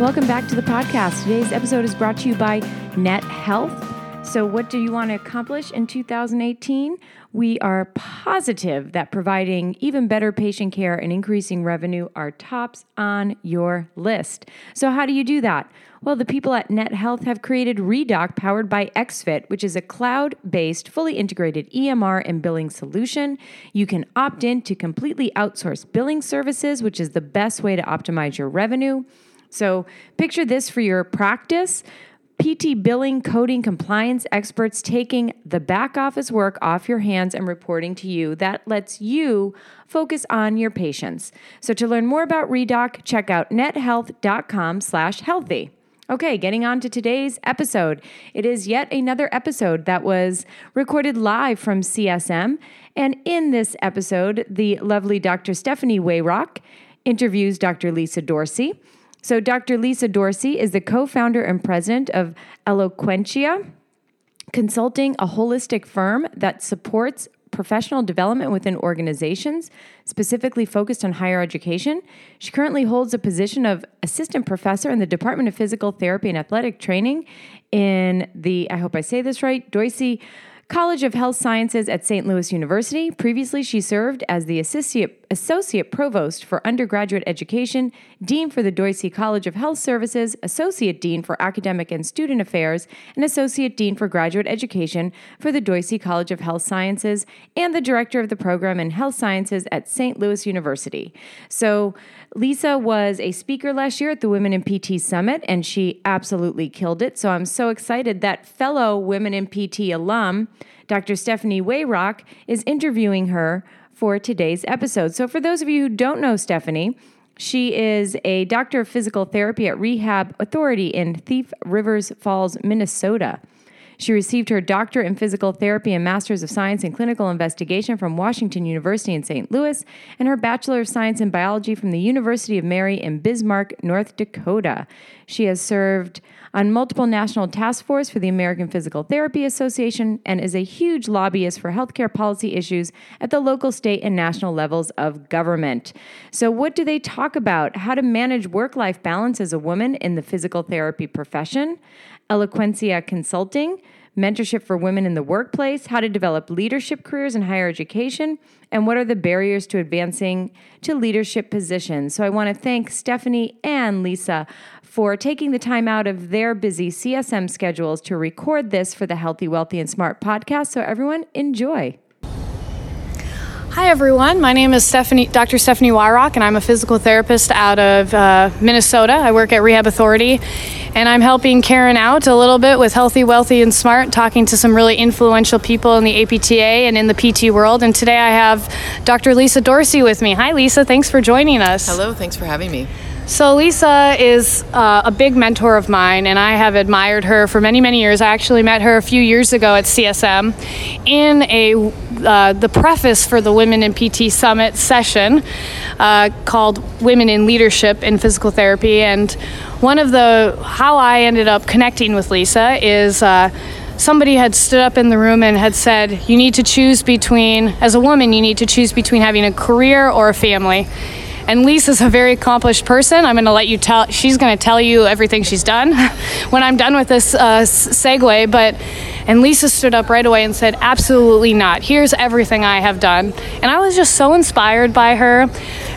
Welcome back to the podcast. Today's episode is brought to you by Net Health. So, what do you want to accomplish in 2018? We are positive that providing even better patient care and increasing revenue are tops on your list. So, how do you do that? Well, the people at Net Health have created Redoc powered by XFit, which is a cloud based, fully integrated EMR and billing solution. You can opt in to completely outsource billing services, which is the best way to optimize your revenue. So picture this for your practice. PT billing, coding, compliance experts taking the back office work off your hands and reporting to you. That lets you focus on your patients. So to learn more about Redoc, check out nethealth.com slash healthy. Okay, getting on to today's episode. It is yet another episode that was recorded live from CSM. And in this episode, the lovely Dr. Stephanie Weyrauch interviews Dr. Lisa Dorsey. So, Dr. Lisa Dorsey is the co founder and president of Eloquentia Consulting, a holistic firm that supports professional development within organizations, specifically focused on higher education. She currently holds a position of assistant professor in the Department of Physical Therapy and Athletic Training in the, I hope I say this right, Doisy. College of Health Sciences at St. Louis University. Previously, she served as the associate, associate provost for undergraduate education, dean for the Doisy College of Health Services, associate dean for academic and student affairs, and associate dean for graduate education for the Doisy College of Health Sciences, and the director of the program in health sciences at St. Louis University. So, Lisa was a speaker last year at the Women in PT Summit, and she absolutely killed it. So I'm so excited that fellow Women in PT alum, Dr. Stephanie Weyrauch, is interviewing her for today's episode. So, for those of you who don't know Stephanie, she is a doctor of physical therapy at Rehab Authority in Thief Rivers Falls, Minnesota. She received her doctorate in physical therapy and master's of science in clinical investigation from Washington University in St. Louis, and her bachelor of science in biology from the University of Mary in Bismarck, North Dakota. She has served on multiple national task force for the American Physical Therapy Association and is a huge lobbyist for healthcare policy issues at the local, state, and national levels of government. So, what do they talk about? How to manage work life balance as a woman in the physical therapy profession, Eloquentia Consulting, mentorship for women in the workplace, how to develop leadership careers in higher education, and what are the barriers to advancing to leadership positions. So I want to thank Stephanie and Lisa for taking the time out of their busy CSM schedules to record this for the Healthy, Wealthy, and Smart podcast. So everyone, enjoy. Hi, everyone. My name is Stephanie, Dr. Stephanie Weyrauch, and I'm a physical therapist out of uh, Minnesota. I work at Rehab Authority, and I'm helping Karen out a little bit with Healthy, Wealthy, and Smart, talking to some really influential people in the APTA and in the PT world. And today I have Dr. Lisa Dorsey with me. Hi, Lisa. Thanks for joining us. Hello. Thanks for having me. So, Lisa is uh, a big mentor of mine, and I have admired her for many, many years. I actually met her a few years ago at CSM in a uh, the preface for the Women in PT Summit session uh, called Women in Leadership in Physical Therapy. And one of the how I ended up connecting with Lisa is uh, somebody had stood up in the room and had said, You need to choose between, as a woman, you need to choose between having a career or a family. And Lisa's a very accomplished person. I'm going to let you tell, she's going to tell you everything she's done when I'm done with this uh, segue. But, and Lisa stood up right away and said, Absolutely not. Here's everything I have done. And I was just so inspired by her.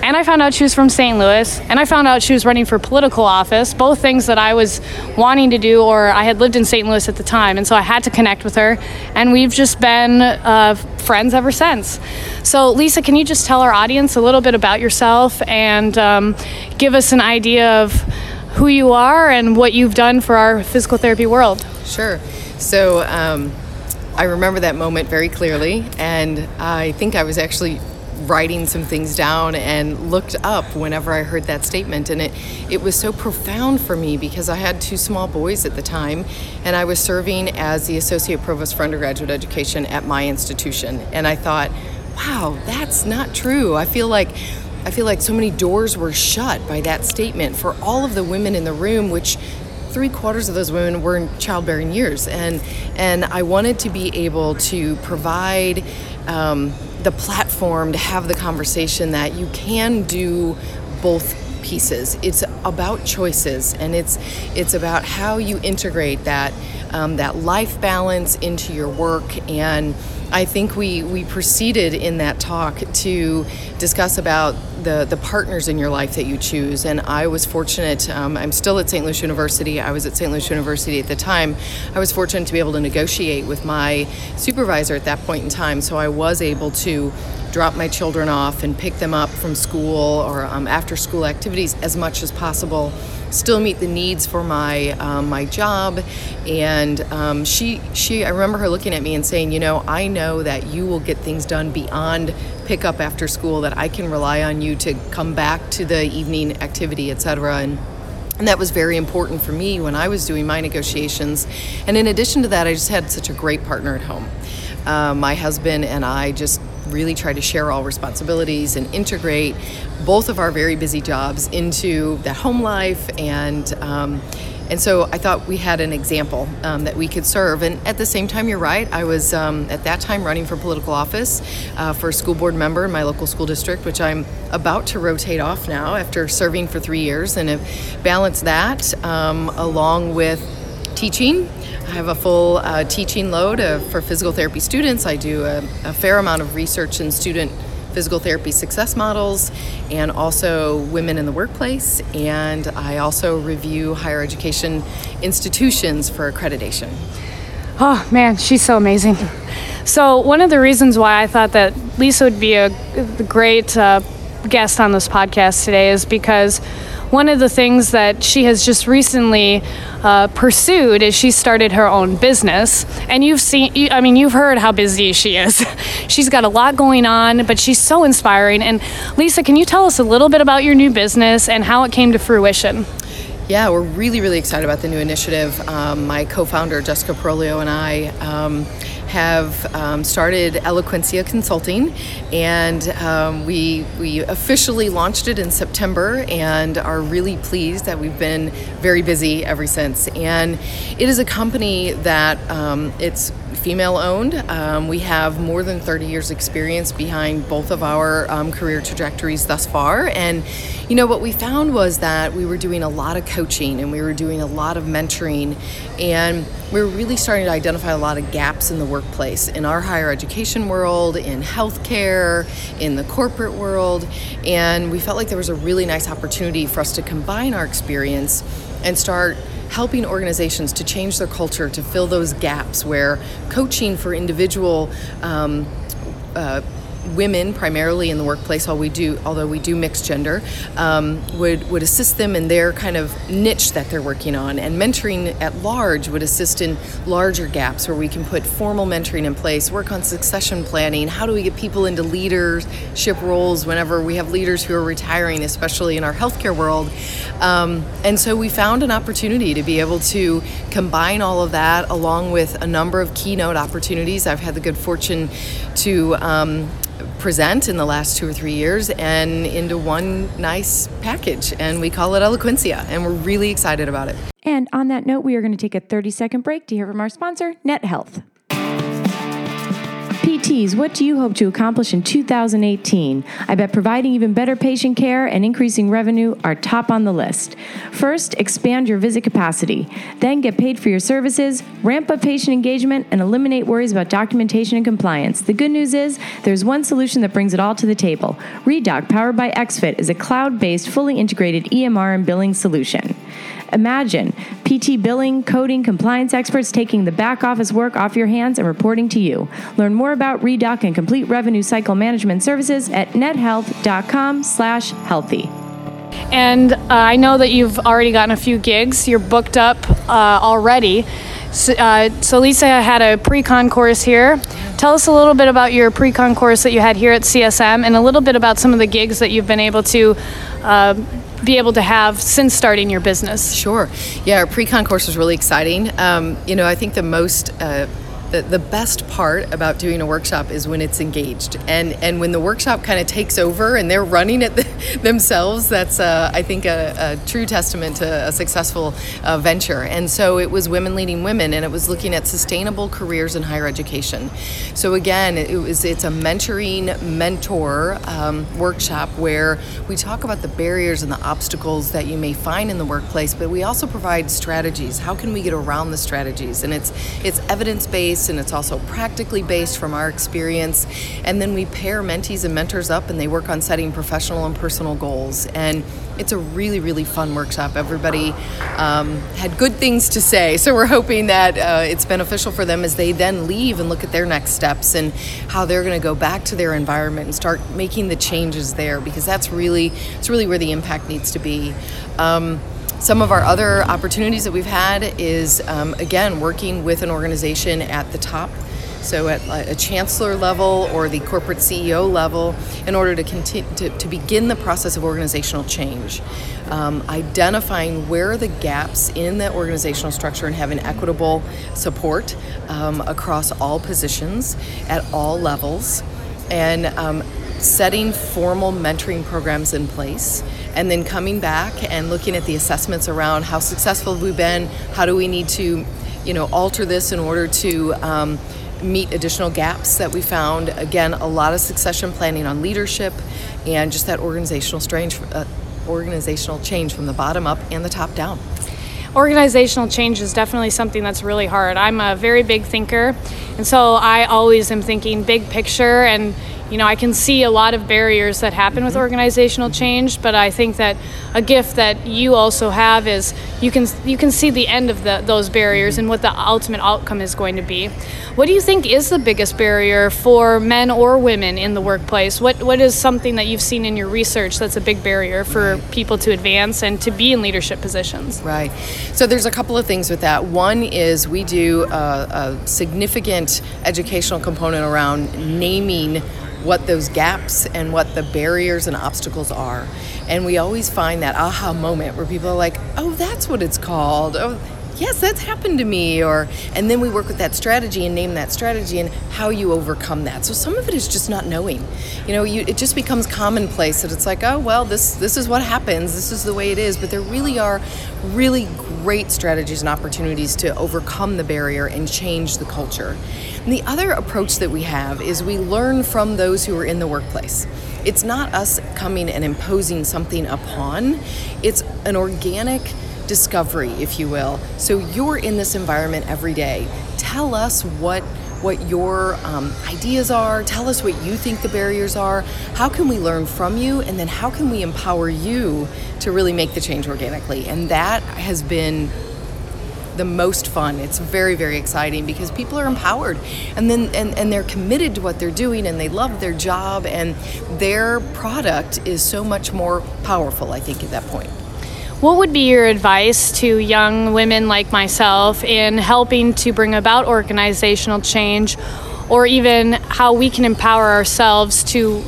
And I found out she was from St. Louis. And I found out she was running for political office, both things that I was wanting to do, or I had lived in St. Louis at the time. And so I had to connect with her. And we've just been uh, friends ever since. So, Lisa, can you just tell our audience a little bit about yourself and um, give us an idea of who you are and what you've done for our physical therapy world? Sure. So, um, I remember that moment very clearly, and I think I was actually writing some things down and looked up whenever I heard that statement. And it, it was so profound for me because I had two small boys at the time, and I was serving as the Associate Provost for Undergraduate Education at my institution. And I thought, wow, that's not true. I feel like I feel like so many doors were shut by that statement for all of the women in the room, which three quarters of those women were in childbearing years, and and I wanted to be able to provide um, the platform to have the conversation that you can do both pieces. It's about choices, and it's it's about how you integrate that um, that life balance into your work and I think we, we proceeded in that talk to discuss about the, the partners in your life that you choose. And I was fortunate, um, I'm still at St. Louis University. I was at St. Louis University at the time. I was fortunate to be able to negotiate with my supervisor at that point in time. So I was able to drop my children off and pick them up from school or um, after school activities as much as possible still meet the needs for my um, my job. And um, she she I remember her looking at me and saying, you know, I know that you will get things done beyond pick up after school. That I can rely on you to come back to the evening activity, etc. And and that was very important for me when I was doing my negotiations. And in addition to that, I just had such a great partner at home. Uh, my husband and I just really try to share all responsibilities and integrate both of our very busy jobs into that home life and um, and so I thought we had an example um, that we could serve. And at the same time, you're right. I was um, at that time running for political office uh, for a school board member in my local school district, which I'm about to rotate off now after serving for three years, and have balanced that um, along with teaching I have a full uh, teaching load for physical therapy students. I do a, a fair amount of research in student physical therapy success models and also women in the workplace. And I also review higher education institutions for accreditation. Oh man, she's so amazing. So, one of the reasons why I thought that Lisa would be a great uh, guest on this podcast today is because one of the things that she has just recently uh, pursued is she started her own business. And you've seen, I mean, you've heard how busy she is. she's got a lot going on, but she's so inspiring. And Lisa, can you tell us a little bit about your new business and how it came to fruition? Yeah, we're really, really excited about the new initiative. Um, my co founder, Jessica Perolio, and I. Um, have um, started Eloquentia Consulting, and um, we we officially launched it in September, and are really pleased that we've been very busy ever since. And it is a company that um, it's female owned. Um, we have more than 30 years experience behind both of our um, career trajectories thus far. And, you know, what we found was that we were doing a lot of coaching and we were doing a lot of mentoring. And we were really starting to identify a lot of gaps in the workplace, in our higher education world, in healthcare, in the corporate world. And we felt like there was a really nice opportunity for us to combine our experience and start helping organizations to change their culture to fill those gaps where coaching for individual um, uh, women primarily in the workplace, although we do, although we do mix gender, um, would would assist them in their kind of niche that they're working on, and mentoring at large would assist in larger gaps where we can put formal mentoring in place, work on succession planning. How do we get people into leadership roles whenever we have leaders who are retiring, especially in our healthcare world? Um, and so we found an opportunity to be able to combine all of that along with a number of keynote opportunities. I've had the good fortune to um, present in the last two or three years and into one nice package. And we call it Eloquentia, and we're really excited about it. And on that note, we are going to take a 30 second break to hear from our sponsor, Net What do you hope to accomplish in 2018? I bet providing even better patient care and increasing revenue are top on the list. First, expand your visit capacity. Then, get paid for your services, ramp up patient engagement, and eliminate worries about documentation and compliance. The good news is there's one solution that brings it all to the table. ReDoc, powered by XFIT, is a cloud based, fully integrated EMR and billing solution. Imagine PT billing, coding, compliance experts taking the back office work off your hands and reporting to you. Learn more about ReDoc and complete revenue cycle management services at nethealth.com/healthy. And uh, I know that you've already gotten a few gigs. You're booked up uh, already. So, uh, so Lisa had a pre-con course here. Tell us a little bit about your pre-con course that you had here at CSM, and a little bit about some of the gigs that you've been able to uh, be able to have since starting your business. Sure. Yeah, our pre-con course was really exciting. Um, you know, I think the most uh, the, the best part about doing a workshop is when it's engaged. And and when the workshop kind of takes over and they're running it themselves that's uh, i think a, a, true testament to a successful uh, venture. And so it was women leading women and it was looking at sustainable careers in higher education. So again it was it's a mentoring mentor um, workshop where we talk about the barriers and the obstacles that you may find in the workplace but we also provide strategies. How can we get around the strategies? And it's it's evidence-based based and it's also practically based from our experience. And then we pair mentees and mentors up and they work on setting professional and personal goals. And it's a really, really fun workshop. Everybody um, had good things to say. So we're hoping that uh, it's beneficial for them as they then leave and look at their next steps and how they're going to go back to their environment and start making the changes there because that's really, it's really where the impact needs to be. Um, some of our other opportunities that we've had is, um, again, working with an organization at the top. So, at a chancellor level or the corporate CEO level, in order to, continue, to, to begin the process of organizational change, um, identifying where the gaps in the organizational structure and having equitable support um, across all positions at all levels, and um, setting formal mentoring programs in place and then coming back and looking at the assessments around how successful have we been, how do we need to, you know, alter this in order to um, meet additional gaps that we found. Again, a lot of succession planning on leadership and just that organizational strange, uh, organizational change from the bottom up and the top down organizational change is definitely something that's really hard. I'm a very big thinker, and so I always am thinking big picture and you know, I can see a lot of barriers that happen with mm-hmm. organizational change, but I think that a gift that you also have is you can you can see the end of the, those barriers mm-hmm. and what the ultimate outcome is going to be. What do you think is the biggest barrier for men or women in the workplace? What what is something that you've seen in your research that's a big barrier for people to advance and to be in leadership positions? Right. So there's a couple of things with that. One is we do a, a significant educational component around naming what those gaps and what the barriers and obstacles are. And we always find that aha moment where people are like, oh, that's what it's called. Oh, yes, that's happened to me. Or, and then we work with that strategy and name that strategy and how you overcome that. So some of it is just not knowing. You know, you, it just becomes commonplace that it's like, oh, well, this, this is what happens. This is the way it is. But there really are really great strategies and opportunities to overcome the barrier and change the culture. And the other approach that we have is we learn from those who are in the workplace. It's not us coming and imposing something upon, it's an organic discovery, if you will. So you're in this environment every day. Tell us what what your um, ideas are. Tell us what you think the barriers are. How can we learn from you? And then how can we empower you to really make the change organically? And that has been the most fun. It's very, very exciting because people are empowered and then and, and they're committed to what they're doing and they love their job and their product is so much more powerful, I think, at that point. What would be your advice to young women like myself in helping to bring about organizational change or even how we can empower ourselves to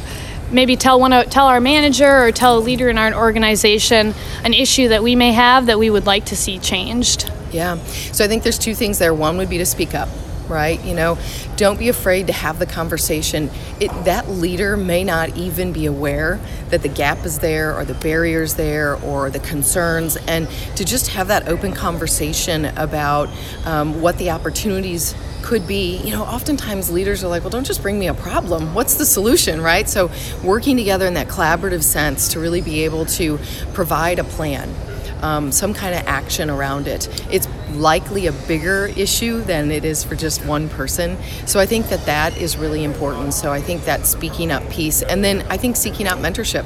maybe tell one tell our manager or tell a leader in our organization an issue that we may have that we would like to see changed? Yeah. So I think there's two things there. One would be to speak up right? You know don't be afraid to have the conversation. It, that leader may not even be aware that the gap is there or the barriers there or the concerns. And to just have that open conversation about um, what the opportunities could be you know oftentimes leaders are like well don't just bring me a problem. What's the solution? Right? So working together in that collaborative sense to really be able to provide a plan um, some kind of action around it. It's likely a bigger issue than it is for just one person. So I think that that is really important. So I think that speaking up piece, and then I think seeking out mentorship.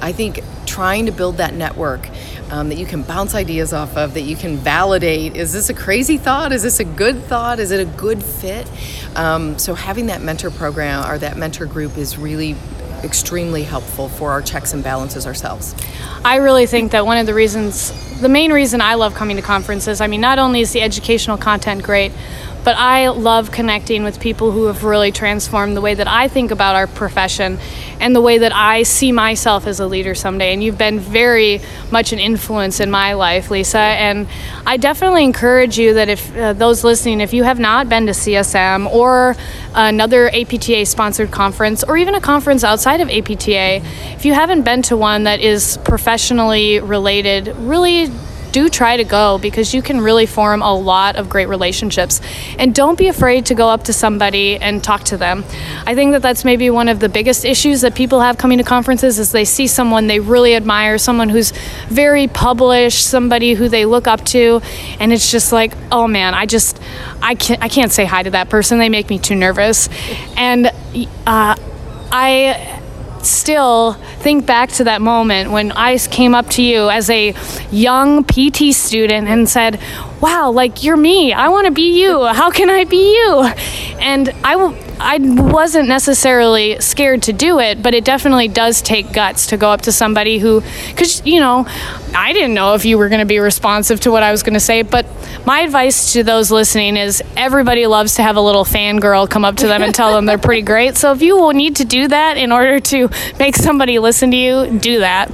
I think trying to build that network um, that you can bounce ideas off of, that you can validate. Is this a crazy thought? Is this a good thought? Is it a good fit? Um, so having that mentor program or that mentor group is really extremely helpful for our checks and balances ourselves. I really think that one of the reasons, the main reason I love coming to conferences, I mean, not only is the educational content great, but I love connecting with people who have really transformed the way that I think about our profession and the way that I see myself as a leader someday. And you've been very much an influence in my life, Lisa. And I definitely encourage you that if uh, those listening, if you have not been to CSM or another APTA sponsored conference or even a conference outside of APTA, if you haven't been to one that is professionally related, really do try to go because you can really form a lot of great relationships. And don't be afraid to go up to somebody and talk to them. I think that that's maybe one of the biggest issues that people have coming to conferences is they see someone they really admire, someone who's very published, somebody who they look up to, and it's just like, oh man, I just I can't I can't say hi to that person. They make me too nervous. And uh, I still think back to that moment when I came up to you as a young PT student and said, Wow, like you're me. I want to be you. How can I be you? And I, I wasn't necessarily scared to do it, but it definitely does take guts to go up to somebody who, because, you know, I didn't know if you were going to be responsive to what I was going to say, but my advice to those listening is everybody loves to have a little fangirl come up to them and tell them they're pretty great. So if you will need to do that in order to make somebody listen to you, do that.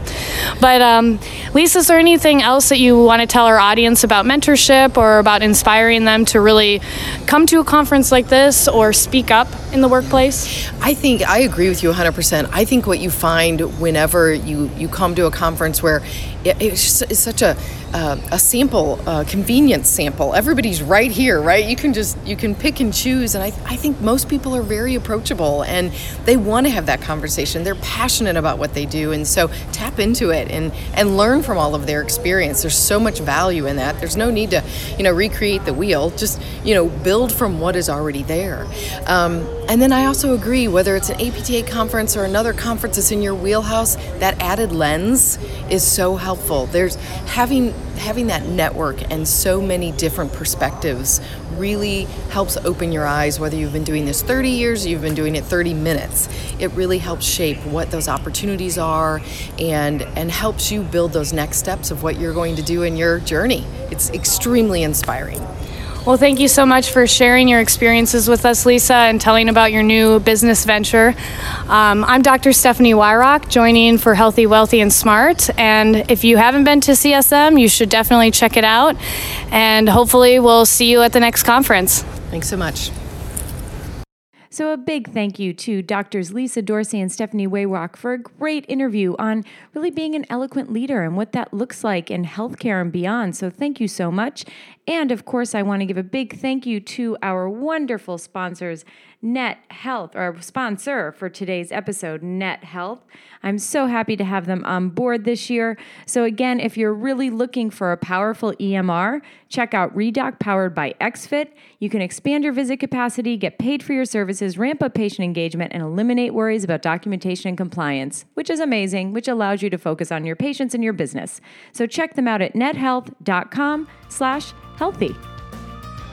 But um, Lisa, is there anything else that you want to tell our audience about mentorship or about inspiring them to really come to a conference like this or speak up in the workplace? I think I agree with you 100%. I think what you find whenever you, you come to a conference where it, it's, it's such a uh, a sample, a convenience sample. Everybody's right here, right? You can just you can pick and choose, and I, I think most people are very approachable and they want to have that conversation. They're passionate about what they do, and so tap into it and and learn from all of their experience. There's so much value in that. There's no need to you know recreate the wheel. Just you know build from what is already there. Um, and then I also agree, whether it's an APTA conference or another conference that's in your wheelhouse, that added lens is so helpful. There's having having that network and so many different perspectives really helps open your eyes whether you've been doing this 30 years or you've been doing it 30 minutes. It really helps shape what those opportunities are and and helps you build those next steps of what you're going to do in your journey. It's extremely inspiring well, thank you so much for sharing your experiences with us, Lisa, and telling about your new business venture. Um, I'm Dr. Stephanie Weyrauch, joining for Healthy, Wealthy, and Smart. And if you haven't been to CSM, you should definitely check it out. And hopefully, we'll see you at the next conference. Thanks so much. So, a big thank you to Doctors Lisa Dorsey and Stephanie Weyrauch for a great interview on really being an eloquent leader and what that looks like in healthcare and beyond. So, thank you so much. And of course, I want to give a big thank you to our wonderful sponsors, Net Health, our sponsor for today's episode, Net Health. I'm so happy to have them on board this year. So, again, if you're really looking for a powerful EMR, check out Redoc powered by XFit. You can expand your visit capacity, get paid for your services, ramp up patient engagement, and eliminate worries about documentation and compliance, which is amazing, which allows you to focus on your patients and your business. So, check them out at nethealth.com slash healthy.